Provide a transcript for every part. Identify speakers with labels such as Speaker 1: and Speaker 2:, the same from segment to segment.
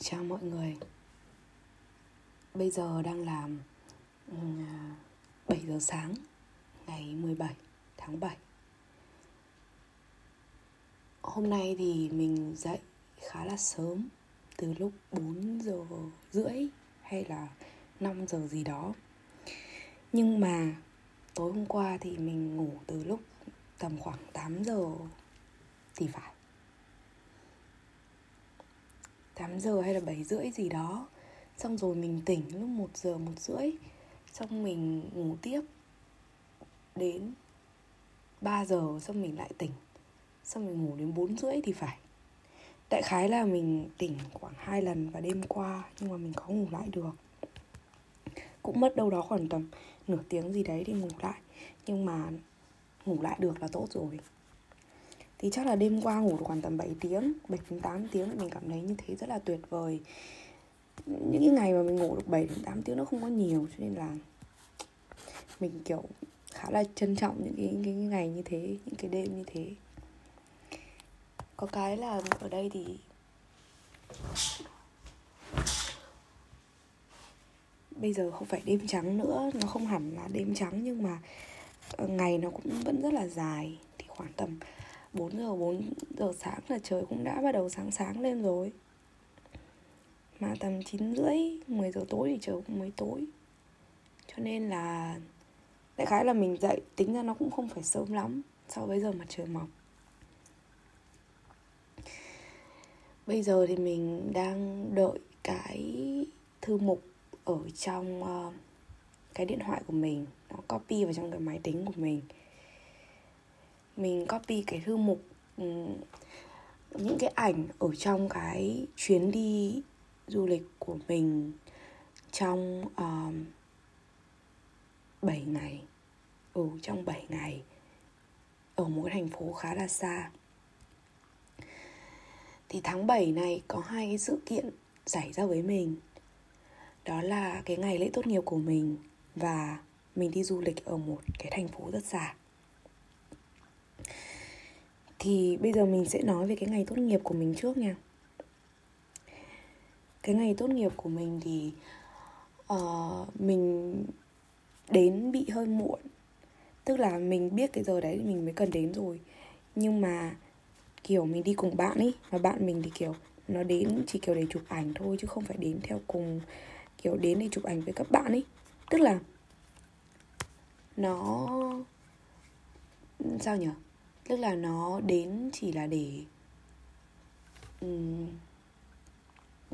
Speaker 1: Chào mọi người. Bây giờ đang làm 7 ừ, à, giờ sáng, Ngày 17 tháng 7 Hôm nay thì mình dậy khá là sớm, Từ lúc 4 giờ rưỡi hay là 5 giờ gì đó. Nhưng mà tối hôm qua thì mình ngủ từ lúc tầm khoảng 8 giờ thì phải. 8 giờ hay là 7 rưỡi gì đó. Xong rồi mình tỉnh lúc 1 giờ 1 rưỡi. Xong mình ngủ tiếp Đến 3 giờ, xong mình lại tỉnh. Xong mình ngủ đến 4 rưỡi thì phải. Đại khái là mình tỉnh khoảng 2 lần vào đêm qua Nhưng mà mình có ngủ lại được. Cũng mất đâu đó khoảng tầm nửa tiếng gì đấy thì ngủ lại. Nhưng mà ngủ lại được là tốt rồi thì chắc là đêm qua ngủ được khoảng tầm 7 tiếng 7 đến 8 tiếng thì mình cảm thấy như thế rất là tuyệt vời. Những cái ngày mà mình ngủ được 7 đến 8 tiếng nó không có nhiều cho nên là mình kiểu khá là trân trọng những cái, cái, cái ngày như thế những cái đêm như thế. Có cái là ở đây thì bây giờ không phải đêm trắng nữa nó không hẳn là đêm trắng nhưng mà ờ, ngày nó cũng vẫn rất là dài. Thì khoảng tầm 4 giờ 4 giờ sáng là trời cũng đã bắt đầu sáng sáng lên rồi. Mà tầm 9 rưỡi 10 giờ tối thì trời cũng mới tối. Cho nên là Đại khái là mình dậy tính ra nó cũng không phải sớm lắm So với giờ mặt trời mọc. Bây giờ thì mình đang đợi cái thư mục ở trong uh, cái điện thoại của mình. Nó copy vào trong cái máy tính của mình mình copy cái thư mục ừ, những cái ảnh ở trong cái chuyến đi du lịch của mình trong ờ, um, 7 ngày. Ừ trong 7 ngày. Ở một cái thành phố khá là xa. Thì tháng 7 này có hai cái sự kiện xảy ra với mình. Đó là cái ngày lễ tốt nghiệp của mình và mình đi du lịch ở một cái thành phố rất xa thì bây giờ mình sẽ nói về cái ngày tốt nghiệp của mình trước nha. Cái ngày tốt nghiệp của mình thì uh, mình đến bị hơi muộn. Tức là mình biết cái giờ đấy thì mình mới cần đến rồi. Nhưng mà kiểu mình đi cùng bạn ấy và bạn mình thì kiểu nó đến chỉ kiểu để chụp ảnh thôi chứ không phải đến theo cùng kiểu đến để chụp ảnh với các bạn ấy. Tức là nó sao nhỉ tức là nó đến chỉ là để um,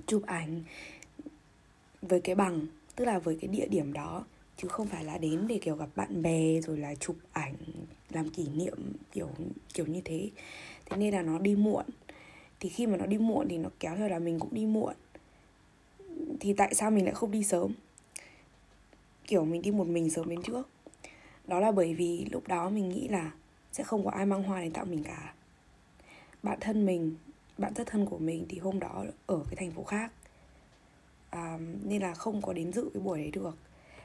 Speaker 1: chụp ảnh với cái bằng tức là với cái địa điểm đó chứ không phải là đến để kiểu gặp bạn bè rồi là chụp ảnh làm kỷ niệm kiểu kiểu như thế. Thế nên là nó đi muộn. Thì khi mà nó đi muộn thì nó kéo theo là mình cũng đi muộn. Thì tại sao mình lại không đi sớm? Kiểu mình đi một mình sớm đến trước. Đó là bởi vì lúc đó mình nghĩ là sẽ không có ai mang hoa đến tặng mình cả. Bạn thân mình bạn rất thân của mình thì hôm đó ở cái thành phố khác. À, nên là không có đến dự cái buổi đấy được.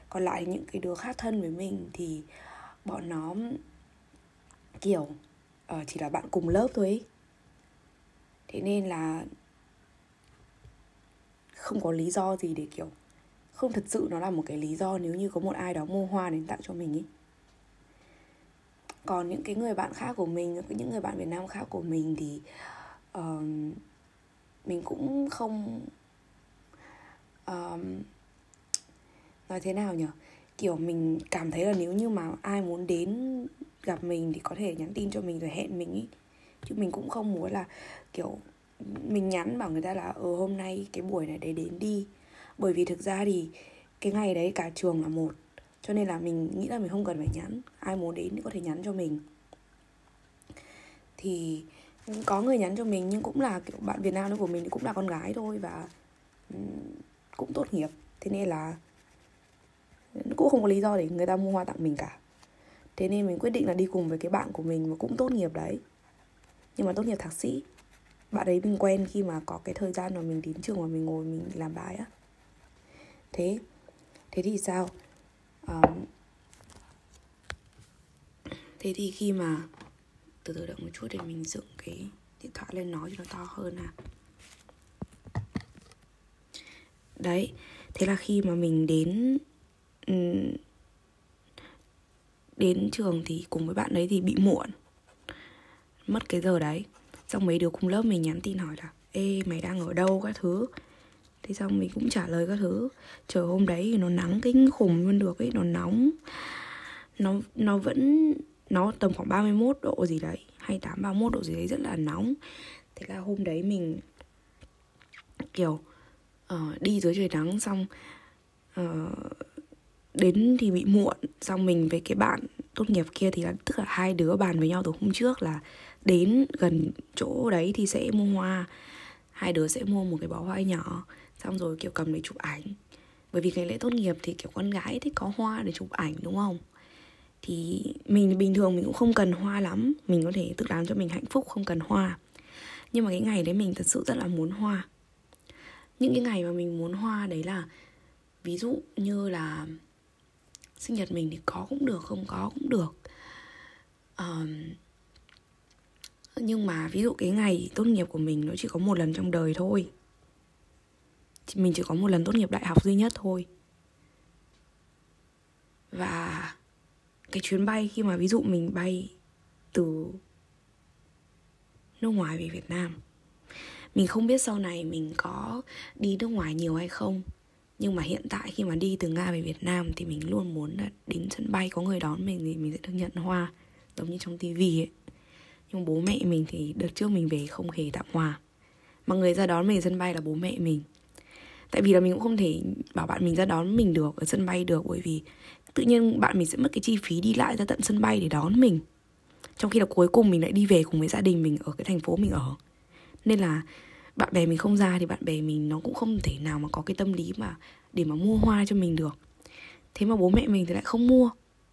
Speaker 1: Còn lại những cái đứa khác thân với mình thì bọn nó kiểu uh, chỉ là bạn cùng lớp thôi ấy. thế nên là không có lý do gì để kiểu không thật sự nó là một cái lý do nếu như có một ai đó mua hoa đến tặng cho mình ấy còn những cái người bạn khác của mình những người bạn Việt Nam khác của mình thì uh, mình cũng không uh, nói thế nào nhỉ? Kiểu mình cảm thấy là nếu như mà ai muốn đến gặp mình thì có thể nhắn tin cho mình rồi hẹn mình ý. Chứ mình cũng không muốn là kiểu mình nhắn bảo người ta là ờ hôm nay cái buổi này để đến đi. Bởi vì thực ra thì cái ngày đấy cả trường là một cho nên là mình nghĩ là mình không cần phải nhắn. Ai muốn đến thì có thể nhắn cho mình. Thì có người nhắn cho mình nhưng cũng là, kiểu, bạn Việt Nam của mình cũng là con gái thôi và cũng tốt nghiệp. Thế nên là cũng không có lý do để người ta mua hoa tặng mình cả. Thế nên mình quyết định là đi cùng với cái bạn của mình mà cũng tốt nghiệp đấy. Nhưng mà tốt nghiệp thạc sĩ. Bạn ấy mình quen khi mà có cái thời gian mà mình đến trường mà mình ngồi mình làm bài á. Thế thế thì sao? Um, thế thì khi mà từ từ đợi một chút để mình dựng cái điện thoại lên nói cho nó to hơn à đấy thế là khi mà mình đến đến trường thì cùng với bạn đấy thì bị muộn mất cái giờ đấy. Xong mấy đứa cùng lớp mình nhắn tin hỏi là ê mày đang ở đâu các thứ? Thế xong mình cũng trả lời các thứ. Trời hôm đấy thì nó nắng kinh khủng luôn được ấy nó nóng. Nó nó vẫn nó tầm khoảng 31 độ gì đấy 28 31 độ gì đấy rất là nóng. Thế là hôm đấy mình kiểu uh, đi dưới trời nắng xong uh, đến thì bị muộn. Xong mình với cái bạn tốt nghiệp kia thì là tức là hai đứa bàn với nhau từ hôm trước là đến gần chỗ đấy thì sẽ mua hoa. Hai đứa sẽ mua một cái bó hoa nhỏ xong rồi kiểu cầm để chụp ảnh. Bởi vì ngày lễ tốt nghiệp thì kiểu con gái thích có hoa để chụp ảnh đúng không? Thì mình bình thường mình cũng không cần hoa lắm. Mình có thể tự làm cho mình hạnh phúc không cần hoa. Nhưng mà cái ngày đấy mình thật sự rất là muốn hoa. Những cái ngày mà mình muốn hoa đấy là ví dụ như là sinh nhật mình thì có cũng được không có cũng được. Um, nhưng mà ví dụ cái ngày tốt nghiệp của mình nó chỉ có một lần trong đời thôi mình chỉ có một lần tốt nghiệp đại học duy nhất thôi. Và cái chuyến bay khi mà ví dụ mình bay từ nước ngoài về Việt Nam, mình không biết sau này mình có đi nước ngoài nhiều hay không, nhưng mà hiện tại khi mà đi từ nga về việt nam thì mình luôn muốn là đến sân bay, có người đón mình thì mình sẽ được nhận hoa, giống như trong tivi ấy. Nhưng bố mẹ mình thì đợt trước mình về không hề tặng hoa. Mà người ra đón mình sân bay là bố mẹ mình tại vì là mình cũng không thể bảo bạn mình ra đón mình được, ở sân bay được, bởi vì tự nhiên bạn mình sẽ mất cái chi phí đi lại ra tận sân bay để đón mình. Trong khi là cuối cùng mình lại đi về cùng với gia đình mình ở cái thành phố mình ở. Nên là bạn bè mình không ra thì bạn bè mình nó cũng không thể nào mà có cái tâm lý mà để mà mua hoa cho mình được. Thế mà bố mẹ mình thì lại không mua.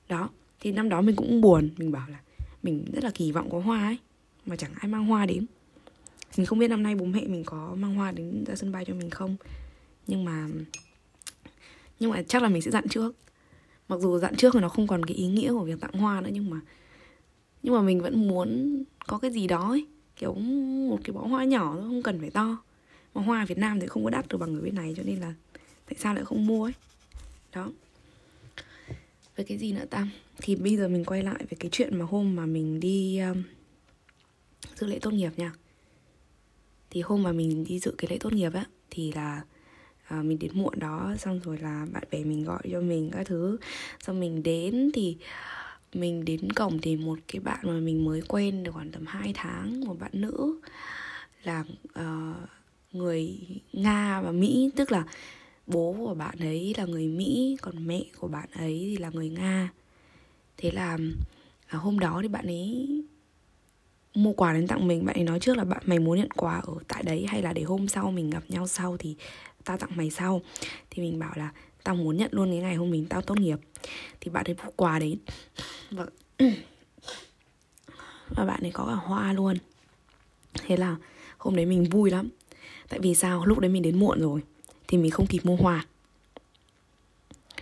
Speaker 1: Đó, thì năm đó mình cũng buồn, mình bảo là mình rất là kỳ vọng có hoa ấy, mà chẳng ai mang hoa đến. Mình không biết năm nay bố mẹ mình có mang hoa đến ra sân bay cho mình không nhưng mà nhưng mà chắc là mình sẽ dặn trước. Mặc dù dặn trước thì nó không còn cái ý nghĩa của việc tặng hoa nữa nhưng mà nhưng mà mình vẫn muốn có cái gì đó ấy. Kiểu một cái bó hoa nhỏ thôi không cần phải to. Mà hoa Việt Nam thì không có đắt được bằng ở bên này cho nên là tại sao lại không mua ấy? Đó. Với cái gì nữa ta? Thì bây giờ mình quay lại về cái chuyện mà hôm mà mình đi um, dự lễ tốt nghiệp nha. Thì hôm mà mình đi dự cái lễ tốt nghiệp á thì là à, mình đến muộn đó xong rồi là bạn bè mình gọi cho mình các thứ. Xong mình đến thì mình đến cổng thì một cái bạn mà mình mới quen được khoảng tầm 2 tháng một bạn nữ là uh, người nga và mỹ. Tức là bố của bạn ấy là người mỹ còn mẹ của bạn ấy thì là người nga. Thế là à, hôm đó thì bạn ấy mua quà đến tặng mình. Bạn ấy nói trước là bạn mày muốn nhận quà ở tại đấy hay là để hôm sau mình gặp nhau sau thì tao tặng mày sau. Thì mình bảo là, tao muốn nhận luôn cái ngày hôm mình tao tốt nghiệp. Thì bạn ấy bút quà đến và vâng. và bạn ấy có cả hoa luôn. Thế là hôm đấy mình vui lắm. Tại vì sao? Lúc đấy mình đến muộn rồi, thì mình không kịp mua hoa.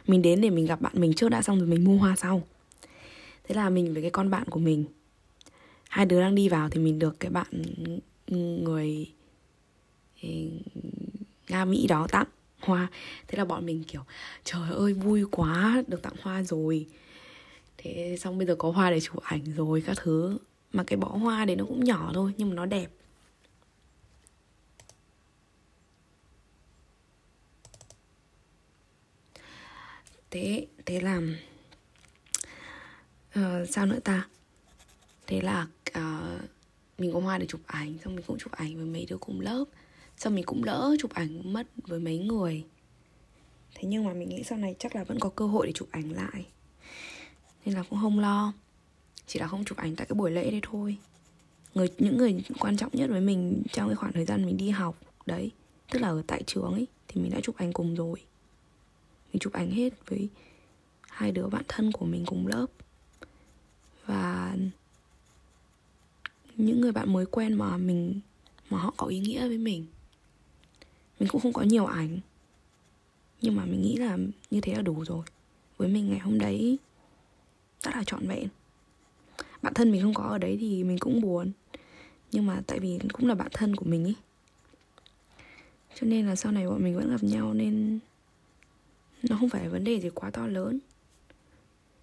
Speaker 1: Mình đến để mình gặp bạn mình trước đã, xong rồi mình mua hoa sau. Thế là mình với cái con bạn của mình, hai đứa đang đi vào thì mình được cái bạn ừ, người ừ, nga mỹ đó tặng hoa. Thế là bọn mình kiểu trời ơi vui quá được tặng hoa rồi. Thế xong bây giờ có hoa để chụp ảnh rồi các thứ. Mà cái bó hoa đấy nó cũng nhỏ thôi nhưng mà nó đẹp. Thế thế là uh, sao nữa ta? Thế là uh, mình có hoa để chụp ảnh xong mình cũng chụp ảnh với mấy đứa cùng lớp xong mình cũng lỡ chụp ảnh mất với mấy người. Thế nhưng mà mình nghĩ sau này chắc là vẫn có cơ hội để chụp ảnh lại. Nên là cũng không lo. Chỉ là không chụp ảnh tại cái buổi lễ đấy thôi. Người, những người quan trọng nhất với mình trong cái khoảng thời gian mình đi học, đấy, tức là ở tại trường ấy, thì mình đã chụp ảnh cùng rồi. Mình chụp ảnh hết với hai đứa bạn thân của mình cùng lớp. Và những người bạn mới quen mà mình, mà họ có ý nghĩa với mình mình cũng không có nhiều ảnh. Nhưng mà mình nghĩ là như thế là đủ rồi. Với mình ngày hôm đấy rất là trọn vẹn. Bạn thân mình không có ở đấy thì mình cũng buồn. Nhưng mà tại vì cũng là bạn thân của mình ấy. Cho nên là sau này bọn mình vẫn gặp nhau nên nó không phải là vấn đề gì quá to lớn.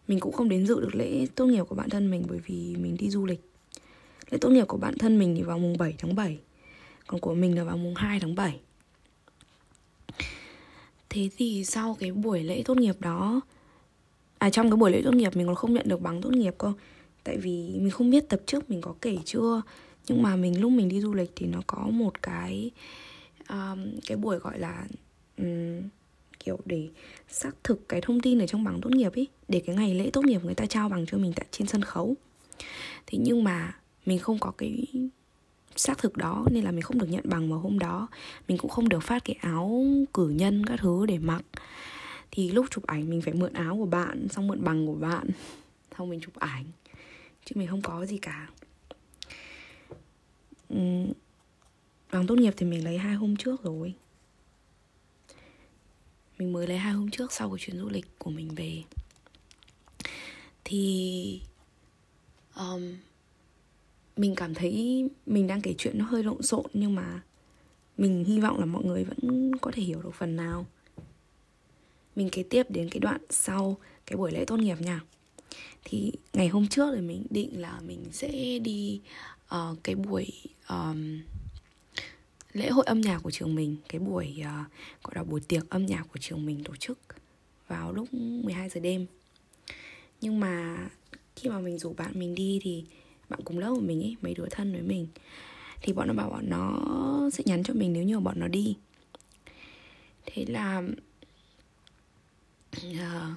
Speaker 1: Mình cũng không đến dự được lễ tốt nghiệp của bạn thân mình bởi vì mình đi du lịch. Lễ tốt nghiệp của bạn thân mình thì vào mùng 7 tháng 7 còn của mình là vào mùng 2 tháng 7 thế thì sau cái buổi lễ tốt nghiệp đó à trong cái buổi lễ tốt nghiệp mình còn không nhận được bằng tốt nghiệp cơ. Tại vì mình không biết tập trước mình có kể chưa. Nhưng mà mình lúc mình đi du lịch thì nó có một cái um, cái buổi gọi là um, kiểu để xác thực cái thông tin ở trong bằng tốt nghiệp ấy để cái ngày lễ tốt nghiệp người ta trao bằng cho mình tại trên sân khấu. Thế nhưng mà mình không có cái xác thực đó nên là mình không được nhận bằng vào hôm đó. Mình cũng không được phát cái áo cử nhân các thứ để mặc. Thì lúc chụp ảnh mình phải mượn áo của bạn xong mượn bằng của bạn xong mình chụp ảnh. Chứ mình không có gì cả. Bằng tốt nghiệp thì mình lấy hai hôm trước rồi. Mình mới lấy hai hôm trước sau cái chuyến du lịch của mình về. Thì um, mình cảm thấy mình đang kể chuyện nó hơi lộn xộn nhưng mà mình hy vọng là mọi người vẫn có thể hiểu được phần nào. Mình kể tiếp đến cái đoạn sau cái buổi lễ tốt nghiệp nha. Thì ngày hôm trước thì mình định là mình sẽ đi uh, cái buổi um, lễ hội âm nhạc của trường mình cái buổi uh, gọi là buổi tiệc âm nhạc của trường mình tổ chức vào lúc 12 giờ đêm. Nhưng mà khi mà mình rủ bạn mình đi thì bạn cùng lớp của mình ấy mấy đứa thân với mình. Thì bọn nó bảo bọn nó sẽ nhắn cho mình nếu như bọn nó đi. Thế là uh,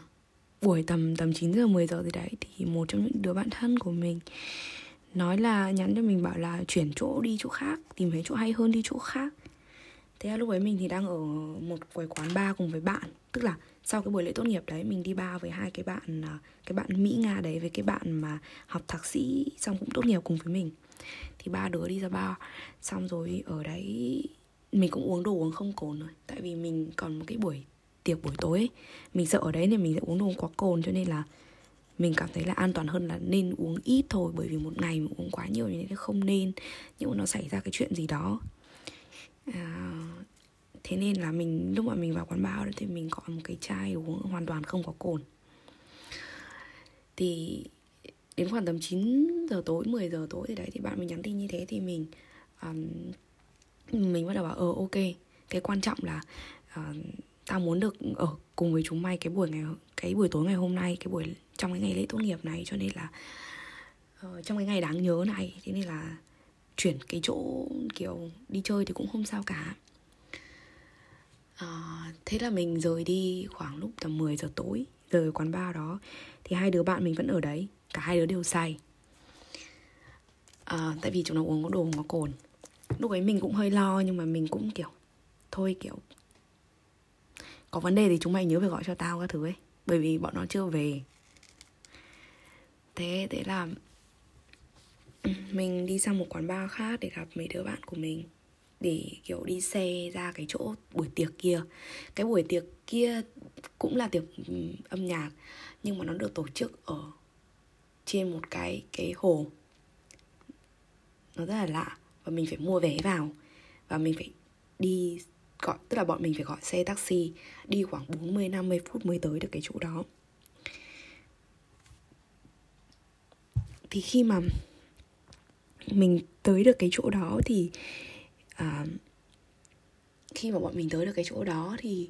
Speaker 1: buổi tầm tầm 9 giờ 10 giờ gì đấy thì một trong những đứa bạn thân của mình nói là nhắn cho mình bảo là chuyển chỗ đi chỗ khác tìm thấy chỗ hay hơn đi chỗ khác. Thế là lúc ấy mình thì đang ở một quầy quán bar cùng với bạn. Tức là sau cái buổi lễ tốt nghiệp đấy mình đi bar với hai cái bạn à, cái bạn mỹ nga đấy với cái bạn mà học thạc sĩ xong cũng tốt nghiệp cùng với mình. Thì ba đứa đi ra bar xong rồi ở đấy mình cũng uống đồ uống không cồn rồi tại vì mình còn một cái buổi tiệc buổi tối ấy. mình sợ ở đấy nên mình sẽ uống đồ uống quá cồn cho nên là mình cảm thấy là an toàn hơn là nên uống ít thôi bởi vì một ngày mình uống quá nhiều như thế không nên nhưng mà nó xảy ra cái chuyện gì đó. À, thế nên là mình lúc mà mình vào quán bar thì mình có một cái chai uống hoàn toàn không có cồn. Thì đến khoảng tầm 9 giờ tối 10 giờ tối thì đấy thì bạn mình nhắn tin như thế thì mình um, mình bắt đầu bảo ờ ok cái quan trọng là uh, tao muốn được ở cùng với chúng mày cái buổi ngày cái buổi tối ngày hôm nay cái buổi trong cái ngày lễ tốt nghiệp này cho nên là uh, trong cái ngày đáng nhớ này. Thế nên là chuyển cái chỗ kiểu đi chơi thì cũng không sao cả à, thế là mình rời đi khoảng lúc tầm 10 giờ tối rời quán bar đó. Thì hai đứa bạn mình vẫn ở đấy cả hai đứa đều say. À, tại vì chúng nó uống có đồ có cồn. Lúc ấy mình cũng hơi lo nhưng mà mình cũng kiểu thôi kiểu có vấn đề thì chúng mày nhớ phải gọi cho tao các thứ ấy bởi vì bọn nó chưa về. Thế thế là mình đi sang một quán bar khác để gặp mấy đứa bạn của mình để, kiểu, đi xe ra cái chỗ buổi tiệc kia cái buổi tiệc kia cũng là tiệc ừ, âm nhạc, nhưng mà nó được tổ chức ở trên một cái cái hồ nó rất là lạ và mình phải mua vé vào và mình phải đi gọi, tức là bọn mình phải gọi xe taxi đi khoảng 40 50 phút mới tới được cái chỗ đó. Thì khi mà mình tới được cái chỗ đó thì à, khi mà bọn mình tới được cái chỗ đó thì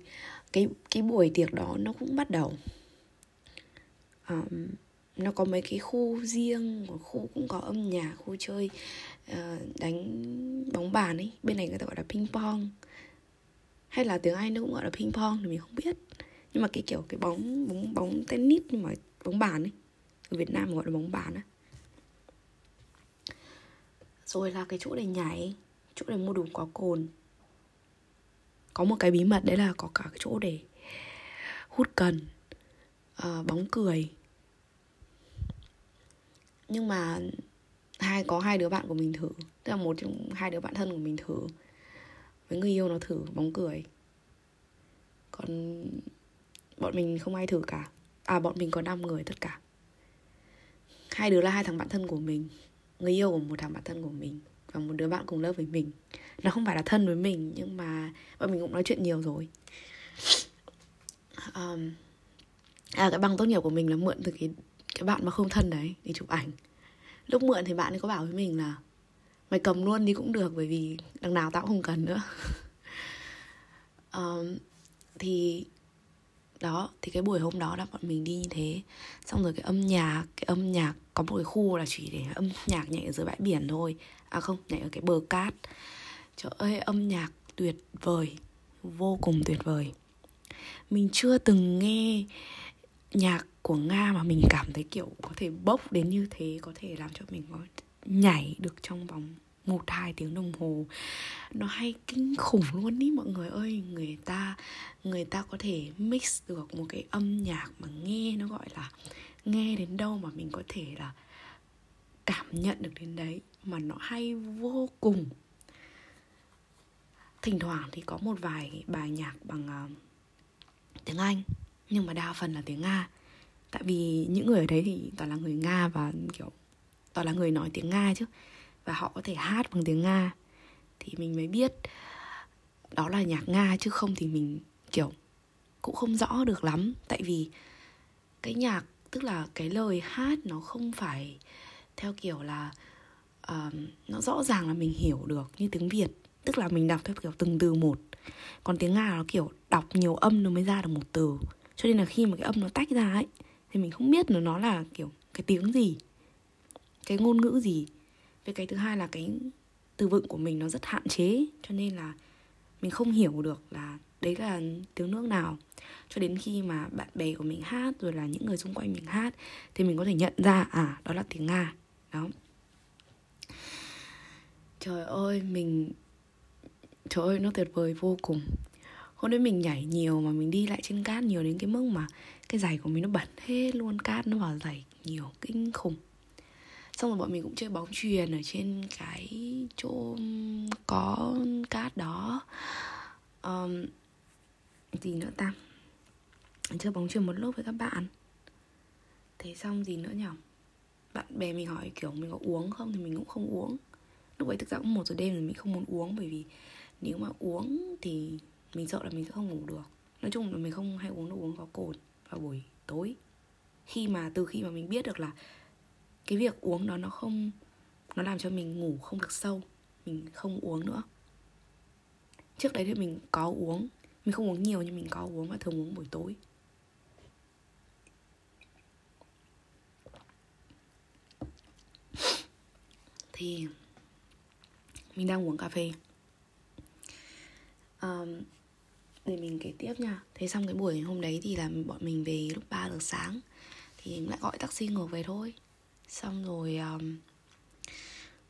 Speaker 1: cái cái buổi tiệc đó nó cũng bắt đầu. Um, nó có mấy cái khu riêng khu cũng có âm nhạc khu chơi uh, đánh bóng bàn ấy. Bên này người ta gọi là ping pong. Hay là tiếng anh nó cũng gọi là ping pong thì mình không biết. Nhưng mà cái kiểu cái bóng bóng bóng tennis nhưng mà bóng bàn ấy. Ở việt nam gọi là bóng bàn á. Rồi là cái chỗ để nhảy chỗ để mua đồ có cồn. Có một cái bí mật đấy là có cả cái chỗ để hút cần uh, bóng cười. Nhưng mà hai có hai đứa bạn của mình thử. Tức là một trong hai đứa bạn thân của mình thử. Với người yêu nó thử bóng cười. Còn bọn mình không ai thử cả. À bọn mình có 5 người tất cả. Hai đứa là hai thằng bạn thân của mình. Người yêu của một thằng bạn thân của mình và một đứa bạn cùng lớp với mình. Nó không phải là thân với mình nhưng mà bọn mình cũng nói chuyện nhiều rồi. Um, à cái bằng tốt nghiệp của mình là mượn từ cái cái bạn mà không thân đấy để chụp ảnh. Lúc mượn thì bạn ấy có bảo với mình là mày cầm luôn đi cũng được bởi vì đằng nào tao cũng không cần nữa. Um, thì đó, thì cái buổi hôm đó là bọn mình đi như thế. Xong rồi cái âm nhạc, cái âm nhạc, có một cái khu là chỉ để âm nhạc nhảy ở dưới bãi biển thôi. À không, nhảy ở cái bờ cát. Trời ơi, âm nhạc tuyệt vời, vô cùng tuyệt vời. Mình chưa từng nghe nhạc của nga mà mình cảm thấy kiểu có thể bốc đến như thế, có thể làm cho mình có nhảy được trong vòng một hai tiếng đồng hồ. Nó hay kinh khủng luôn ý mọi người ơi. Người ta người ta có thể mix được một cái âm nhạc mà nghe nó gọi là nghe đến đâu mà mình có thể là cảm nhận được đến đấy mà nó hay vô cùng. Thỉnh thoảng thì có một vài bài nhạc bằng uh, tiếng anh nhưng mà đa phần là tiếng nga. Tại vì những người ở đấy thì toàn là người nga và kiểu toàn là người nói tiếng nga chứ và họ có thể hát bằng tiếng nga. Thì mình mới biết đó là nhạc nga chứ không thì mình kiểu cũng không rõ được lắm. Tại vì cái nhạc tức là cái lời hát nó không phải theo kiểu là uh, nó rõ ràng là mình hiểu được như tiếng việt. Tức là mình đọc theo kiểu từng từ một. Còn tiếng nga nó kiểu đọc nhiều âm nó mới ra được một từ. Cho nên là khi mà cái âm nó tách ra ấy thì mình không biết là nó là kiểu cái tiếng gì cái ngôn ngữ gì với cái thứ hai là cái từ vựng của mình nó rất hạn chế, cho nên là mình không hiểu được là đấy là tiếng nước nào. Cho đến khi mà bạn bè của mình hát, rồi là những người xung quanh mình hát, thì mình có thể nhận ra à đó là tiếng nga. Đó. Trời ơi, mình, trời ơi, nó tuyệt vời vô cùng. Hôm đấy mình nhảy nhiều mà mình đi lại trên cát nhiều đến cái mức mà cái giày của mình nó bẩn hết luôn, cát nó vào giày nhiều kinh khủng xong rồi bọn mình cũng chơi bóng chuyền ở trên cái chỗ có cát đó. Um, gì nữa ta? Chơi bóng chuyền một lúc với các bạn. Thế xong gì nữa nhỉ bạn bè mình hỏi kiểu mình có uống không thì mình cũng không uống. Lúc ấy thực ra cũng một giờ đêm rồi mình không muốn uống bởi vì nếu mà uống thì mình sợ là mình sẽ không ngủ được. Nói chung là mình không hay uống đồ uống có cồn vào buổi tối. Khi mà từ khi mà mình biết được là cái việc uống đó nó không nó làm cho mình ngủ không được sâu mình không uống nữa. Trước đấy thì mình có uống mình không uống nhiều nhưng mình có uống và thường uống buổi tối. Thì mình đang uống cà phê. Um, để mình kể tiếp nha. Thế xong cái buổi hôm đấy thì là bọn mình về lúc 3 giờ sáng thì lại gọi taxi ngược về thôi xong rồi um,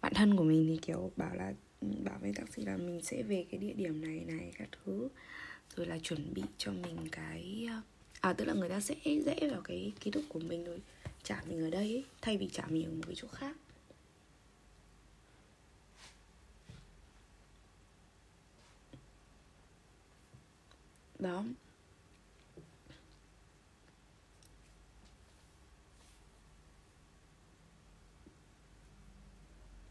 Speaker 1: bạn thân của mình thì kiểu bảo là ừ, bảo với taxi là mình sẽ về cái địa điểm này này các thứ. Rồi là chuẩn bị cho mình cái à tức là người ta sẽ dễ vào cái ký túc của mình rồi trả mình ở đây ấy, thay vì trả mình ở một cái chỗ khác. Đó.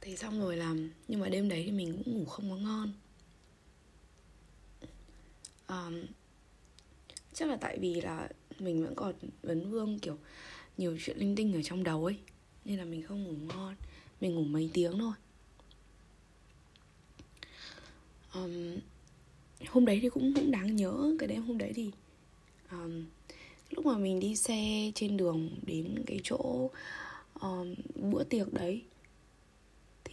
Speaker 1: Thế xong rồi làm nhưng mà đêm đấy thì mình cũng ngủ không có ngon. Um, chắc là tại vì là mình vẫn còn vấn vương kiểu nhiều chuyện linh tinh ở trong đầu ấy nên là mình không ngủ ngon. Mình ngủ mấy tiếng thôi. Um, hôm đấy thì cũng cũng đáng nhớ. Cái đêm hôm đấy thì um, lúc mà mình đi xe trên đường đến cái chỗ um, bữa tiệc đấy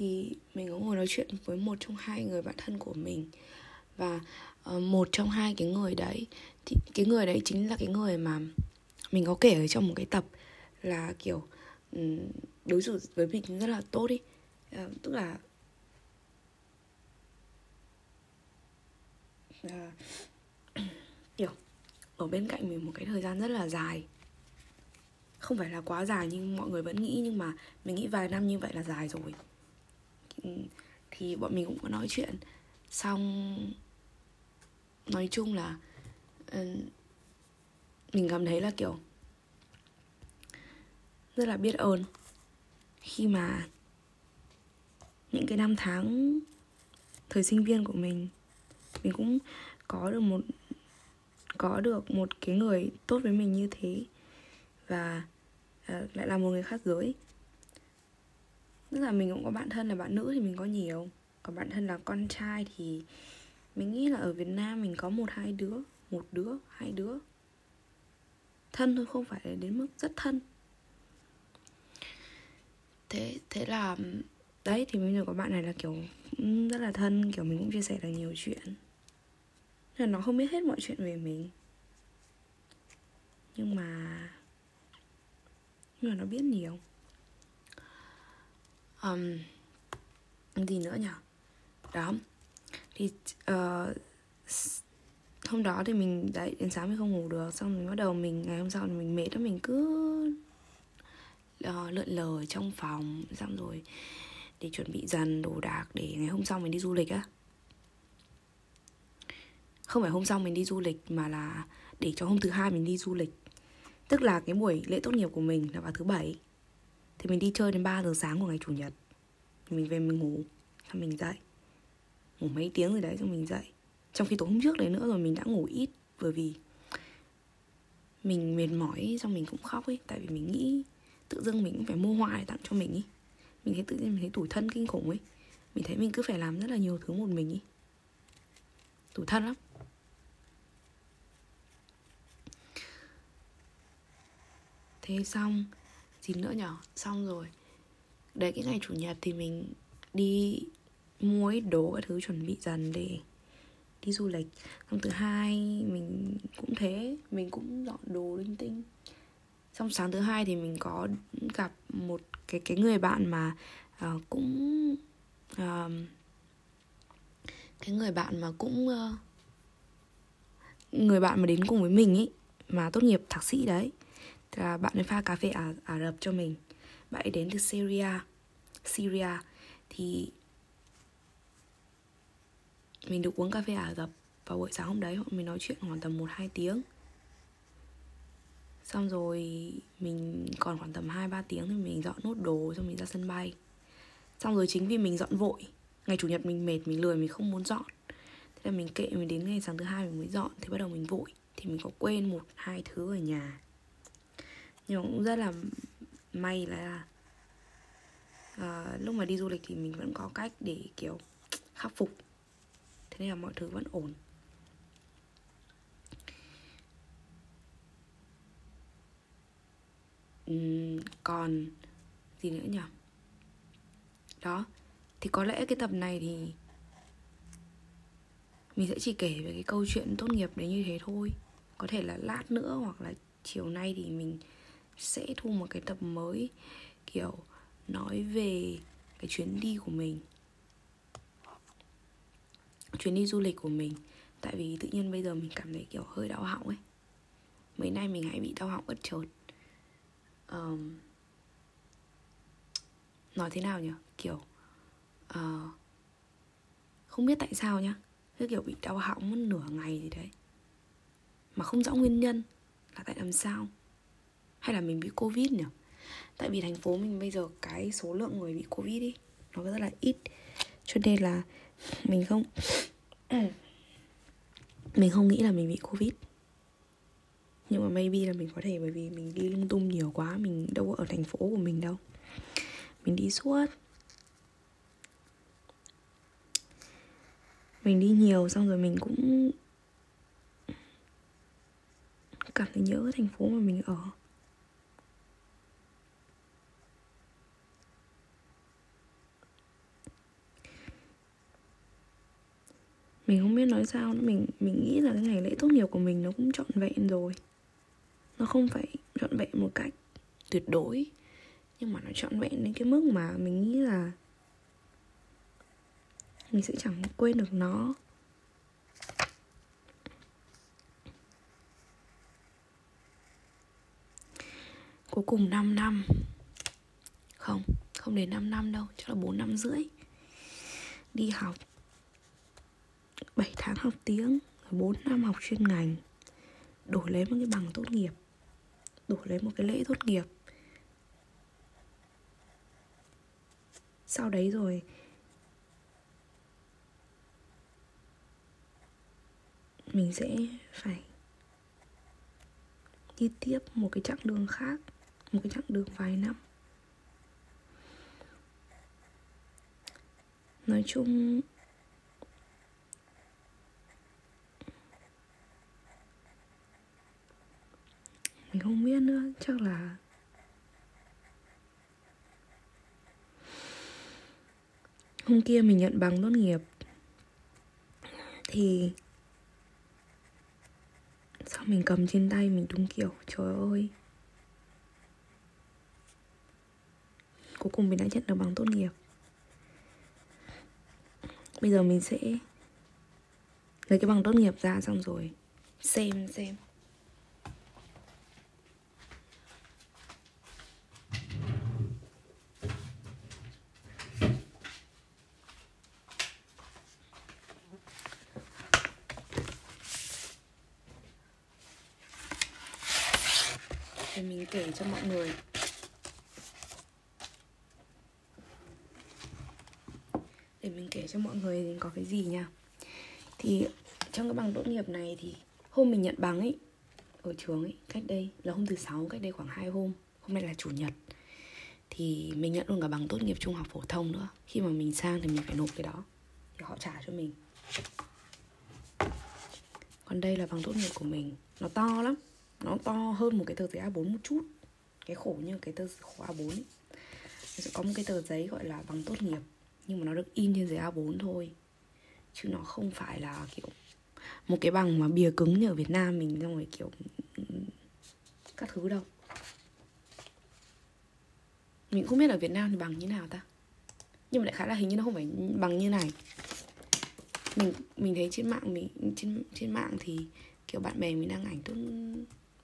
Speaker 1: thì mình có ngồi nói chuyện với một trong hai người bạn thân của mình. Và uh, một trong hai cái người đấy thì cái người đấy chính là cái người mà mình có kể ở trong một cái tập là kiểu um, đối xử với mình rất là tốt đi uh, ờ, tức là uh, kiểu ở bên cạnh mình một cái thời gian rất là dài. Không phải là quá dài nhưng mọi người vẫn nghĩ nhưng mà mình nghĩ vài năm như vậy là dài rồi. Ừ, thì bọn mình cũng có nói chuyện. Xong nói chung là ừ, mình cảm thấy là kiểu rất là biết ơn khi mà những cái năm tháng thời sinh viên của mình mình cũng có được một có được một cái người tốt với mình như thế và uh, lại là một người khác giới tức là mình cũng có bạn thân là bạn nữ thì mình có nhiều. Còn bạn thân là con trai thì mình nghĩ là ở Việt Nam mình có một hai đứa, một đứa, hai đứa. Thân thôi, không phải là đến mức rất thân. Thế thế là, đấy, thì bây giờ có bạn này là kiểu ừ, rất là thân, kiểu mình cũng chia sẻ được nhiều chuyện. Là nó không biết hết mọi chuyện về mình. Nhưng mà nhưng mà nó biết nhiều um, gì nữa nhỉ? Đó. Thì uh, hôm đó thì mình dậy đến sáng mình không ngủ được xong rồi bắt đầu mình ngày hôm sau thì mình mệt đó mình cứ uh, lượn lờ trong phòng xong rồi để chuẩn bị dần đồ đạc để ngày hôm sau mình đi du lịch á. Không phải hôm sau mình đi du lịch mà là để cho hôm thứ hai mình đi du lịch. Tức là cái buổi lễ tốt nghiệp của mình là vào thứ bảy thì mình đi chơi đến 3 giờ sáng của ngày chủ nhật. Thì mình về mình ngủ, xong mình dậy. Ngủ mấy tiếng rồi đấy, xong mình dậy. Trong khi tối hôm trước đấy nữa rồi mình đã ngủ ít, bởi vì mình mệt mỏi, xong mình cũng khóc ấy. Tại vì mình nghĩ tự dưng mình cũng phải mua hoa để tặng cho mình ấy. Mình thấy tự nhiên mình thấy tủi thân kinh khủng ấy. Mình thấy mình cứ phải làm rất là nhiều thứ một mình ấy. Tủi thân lắm. Thế xong gì nữa nhở xong rồi. Đấy cái ngày chủ nhật thì mình đi mua ít đồ các thứ chuẩn bị dần để đi du lịch. Xong thứ hai mình cũng thế. Mình cũng dọn đồ linh tinh. Xong sáng thứ hai thì mình có gặp một cái cái người bạn mà uh, cũng uh, cái người bạn mà cũng uh, người bạn mà đến cùng với mình ấy mà tốt nghiệp thạc sĩ đấy là bạn ấy pha cà phê Ả, Ả Rập cho mình. Bạn ấy đến từ Syria. Syria. Thì mình được uống cà phê Ả Rập vào buổi sáng hôm đấy mình nói chuyện khoảng tầm 1-2 tiếng. Xong rồi mình còn khoảng tầm 2-3 tiếng thì mình dọn nốt đồ xong mình ra sân bay. Xong rồi chính vì mình dọn vội Ngày chủ nhật mình mệt, mình lười, mình không muốn dọn. Thế là mình kệ mình đến ngày sáng thứ hai mình mới dọn Thì bắt đầu mình vội. Thì mình có quên một hai thứ ở nhà. Nhưng cũng rất là may là uh, Lúc mà đi du lịch thì mình vẫn có cách để kiểu khắc phục. Thế nên là mọi thứ vẫn ổn. Uhm, còn gì nữa nhỉ? Đó thì có lẽ cái tập này thì mình sẽ chỉ kể về cái câu chuyện tốt nghiệp đấy như thế thôi. Có thể là lát nữa hoặc là chiều nay thì mình sẽ thu một cái tập mới kiểu nói về cái chuyến đi của mình. Chuyến đi du lịch của mình. Tại vì tự nhiên bây giờ mình cảm thấy kiểu hơi đau họng ấy. Mấy nay mình hay bị đau họng bất chợt um, nói thế nào nhỉ? Kiểu uh, không biết tại sao nhá. Cứ kiểu bị đau họng mất nửa ngày gì đấy. Mà không rõ nguyên nhân là tại làm sao hay là mình bị covid nhỉ? Tại vì thành phố mình bây giờ cái số lượng người bị covid đi nó rất là ít. Cho nên là mình không mình không nghĩ là mình bị covid. Nhưng mà maybe là mình có thể bởi vì mình đi lung tung nhiều quá, mình đâu có ở thành phố của mình đâu. Mình đi suốt. Mình đi nhiều xong rồi mình cũng cảm thấy nhớ thành phố mà mình ở. Mình không biết nói sao nữa. Mình mình nghĩ là cái ngày lễ tốt nghiệp của mình nó cũng trọn vẹn rồi. Nó không phải trọn vẹn một cách tuyệt đối. Nhưng mà nó trọn vẹn đến cái mức mà mình nghĩ là mình sẽ chẳng quên được nó. Cuối cùng 5 năm. Không không đến 5 năm đâu. Chắc là 4 năm rưỡi. Đi học. 7 tháng học tiếng 4 năm học chuyên ngành, đổi lấy một cái bằng tốt nghiệp, đổi lấy một cái lễ tốt nghiệp. Sau đấy rồi, mình sẽ phải đi tiếp một cái chặng đường khác, một cái chặng đường vài năm. Nói chung không biết nữa, chắc là hôm kia mình nhận bằng tốt nghiệp. Thì sao mình cầm trên tay mình đúng kiểu, trời ơi. Cuối cùng mình đã nhận được bằng tốt nghiệp. Bây giờ mình sẽ lấy cái bằng tốt nghiệp ra xong rồi. Xem xem để mình kể cho mọi người. Để mình kể cho mọi người có cái gì nha. Thì trong cái bằng tốt nghiệp này thì hôm mình nhận bằng ấy, ở trường ấy, cách đây, là hôm thứ sáu, cách đây khoảng hai hôm hôm nay là chủ nhật. Thì mình nhận luôn cả bằng tốt nghiệp trung học phổ thông nữa. Khi mà mình sang thì mình phải nộp cái đó, thì họ trả cho mình. Còn đây là bằng tốt nghiệp của mình. Nó to lắm nó to hơn một cái tờ giấy A4 một chút. Cái khổ như cái tờ khổ A4 ấy. Nó sẽ có một cái tờ giấy gọi là bằng tốt nghiệp. Nhưng mà nó được in trên giấy A4 thôi. Chứ nó không phải là kiểu một cái bằng mà bìa cứng như ở Việt Nam mình, xong rồi kiểu các thứ đâu. Mình không biết ở Việt Nam thì bằng như nào ta. Nhưng mà lại khá là hình như nó không phải bằng như này. Mình mình thấy trên mạng mình, trên trên mạng thì kiểu bạn bè mình đăng ảnh tốt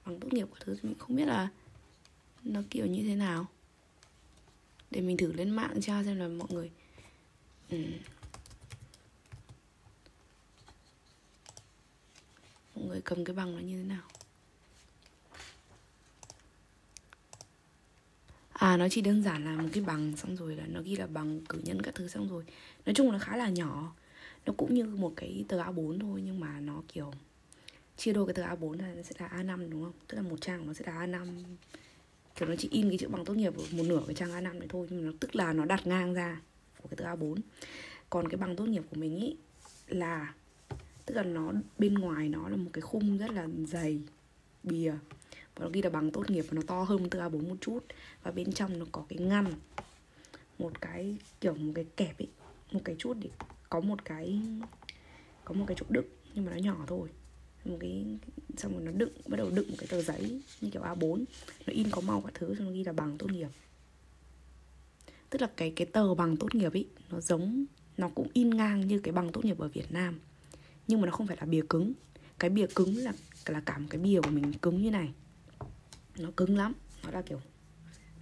Speaker 1: bằng tốt nghiệp của thứ mình không biết là nó kiểu như thế nào. Để mình thử lên mạng cho xem là mọi người ừ. mọi người cầm cái bằng nó như thế nào? À nó chỉ đơn giản là một cái bằng xong rồi là nó ghi là bằng cử nhân các thứ xong rồi. Nói chung là khá là nhỏ. Nó cũng như một cái tờ A4 thôi nhưng mà nó kiểu chia đôi cái tờ A4 là nó sẽ là A5 đúng không? Tức là một trang nó sẽ là A5 kiểu nó chỉ in cái chữ bằng tốt nghiệp ở một nửa cái trang A5 này thôi, nhưng mà nó tức là nó đặt ngang ra của cái tờ A4 còn cái bằng tốt nghiệp của mình ý là, tức là nó, bên ngoài nó là một cái khung rất là dày, bìa. Và nó ghi là bằng tốt nghiệp và nó to hơn tờ A4 một chút. Và bên trong nó có cái ngăn. Một cái, kiểu một cái kẹp ấy một cái chút để có một cái, có một cái chỗ đựng nhưng mà nó nhỏ thôi một cái, xong rồi nó đựng, bắt đầu đựng một cái tờ giấy như kiểu A4 nó in có màu các thứ, xong nó ghi là bằng tốt nghiệp. Tức là cái cái tờ bằng tốt nghiệp ấy nó giống, nó cũng in ngang như cái bằng tốt nghiệp ở Việt Nam. Nhưng mà nó không phải là bìa cứng. Cái bìa cứng là là cả một cái bìa của mình cứng như này. Nó cứng lắm. Nó là kiểu,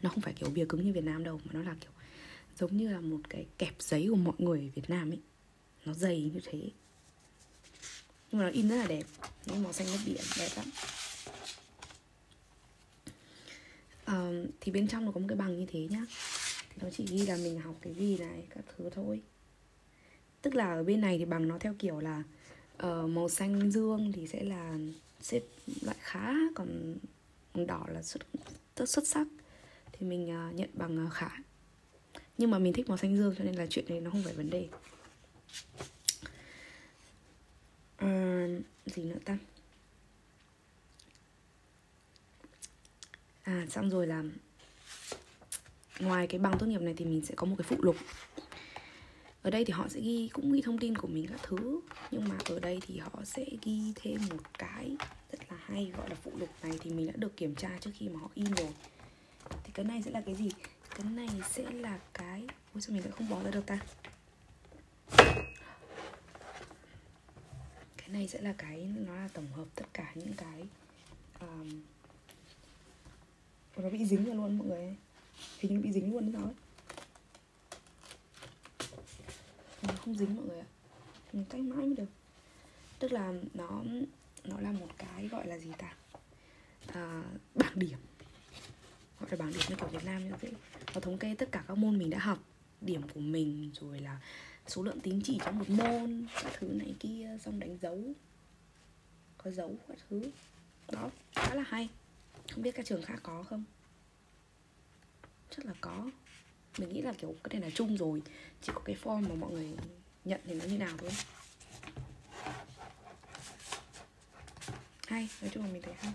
Speaker 1: nó không phải kiểu bìa cứng như Việt Nam đâu, mà nó là kiểu giống như là một cái kẹp giấy của mọi người ở Việt Nam ấy nó dày như thế nhưng mà nó in rất là đẹp. Những màu xanh nước biển đẹp lắm. Um, thì bên trong nó có một cái bằng như thế nhá. Thì nó chỉ ghi là mình học cái gì này các thứ thôi. Tức là ở bên này thì bằng nó theo kiểu là uh, màu xanh dương thì sẽ là xếp loại khá còn đỏ là xuất rất xuất sắc. Thì mình uh, nhận bằng uh, khá. Nhưng mà mình thích màu xanh dương cho nên là chuyện này nó không phải vấn đề à, gì nữa ta? À xong rồi là ngoài cái bằng tốt nghiệp này thì mình sẽ có một cái phụ lục. Ở đây thì họ sẽ ghi cũng ghi thông tin của mình các thứ nhưng mà ở đây thì họ sẽ ghi thêm một cái rất là hay gọi là phụ lục này thì mình đã được kiểm tra trước khi mà họ in rồi. Thì cái này sẽ là cái gì? Cái này sẽ là cái ôi sao mình lại không bỏ ra được ta? Cái này sẽ là cái nó là tổng hợp tất cả những cái um, nó bị dính luôn mọi người hình như bị dính luôn sao ấy. Nó không dính mọi người ạ. Mình cách mãi mới được. Tức là nó nó là một cái gọi là gì ta? À, bảng điểm. Gọi là bảng điểm như kiểu Việt Nam như thế. Nó thống kê tất cả các môn mình đã học. Điểm của mình rồi là số lượng tín chỉ trong một môn, các thứ này kia, xong đánh dấu. Có dấu các thứ. Đó, khá là hay. Không biết các trường khác có không? Chắc là có. Mình nghĩ là, kiểu cái này là chung rồi. Chỉ có cái form mà mọi người nhận thì nó như nào thôi. Hay, nói chung là mình thấy hay.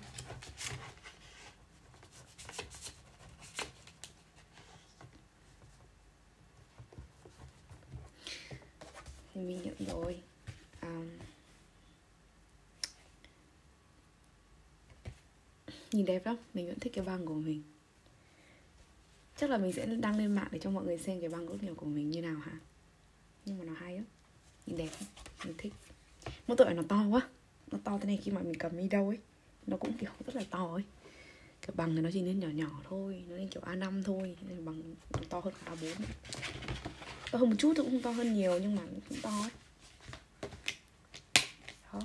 Speaker 1: Thì mình nhận rồi. Um, nhìn đẹp lắm mình vẫn thích cái băng của mình. Chắc là mình sẽ đăng lên mạng để cho mọi người xem cái băng tốt nghiệp của mình như nào hả? Nhưng mà nó hay lắm nhìn đẹp mình thích. Mỗi tội nó to quá nó to thế này khi mà mình cầm đi đâu ấy nó cũng kiểu rất là to ấy. Cái bằng thì nó chỉ nên nhỏ nhỏ thôi nó nên kiểu A5 thôi nên bằng nó to hơn cả A4 to hơn một chút thì cũng không to hơn nhiều, nhưng mà cũng to ấy. Đó.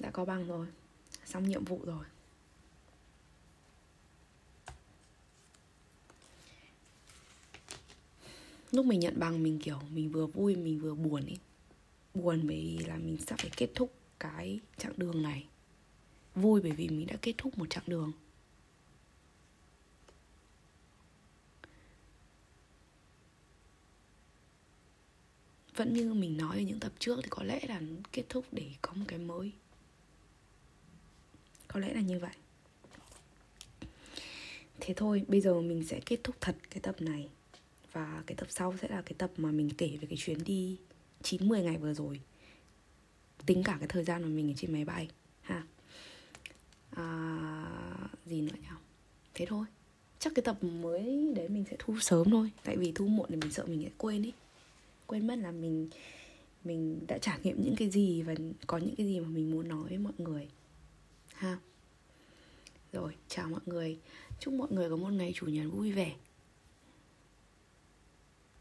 Speaker 1: Đã có bằng rồi. Xong nhiệm vụ rồi. Lúc mình nhận bằng mình kiểu mình vừa vui, mình vừa buồn ấy. Buồn bởi vì là mình sắp phải kết thúc cái chặng đường này. Vui bởi vì mình đã kết thúc một chặng đường. Vẫn như mình nói ở những tập trước thì có lẽ là kết thúc để có một cái mới. Có lẽ là như vậy. Thế thôi bây giờ mình sẽ kết thúc thật cái tập này. Và cái tập sau sẽ là cái tập mà mình kể về cái chuyến đi 9-10 ngày vừa rồi. Tính cả cái thời gian mà mình ở trên máy bay ha. À, gì nữa nhỉ? Thế thôi. Chắc cái tập mới đấy mình sẽ thu sớm thôi. Tại vì thu muộn thì mình sợ mình sẽ quên ý quên mất là mình mình đã trải nghiệm những cái gì và có những cái gì mà mình muốn nói với mọi người, ha? Rồi, chào mọi người. Chúc mọi người có một ngày chủ nhật vui vẻ.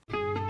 Speaker 1: thank you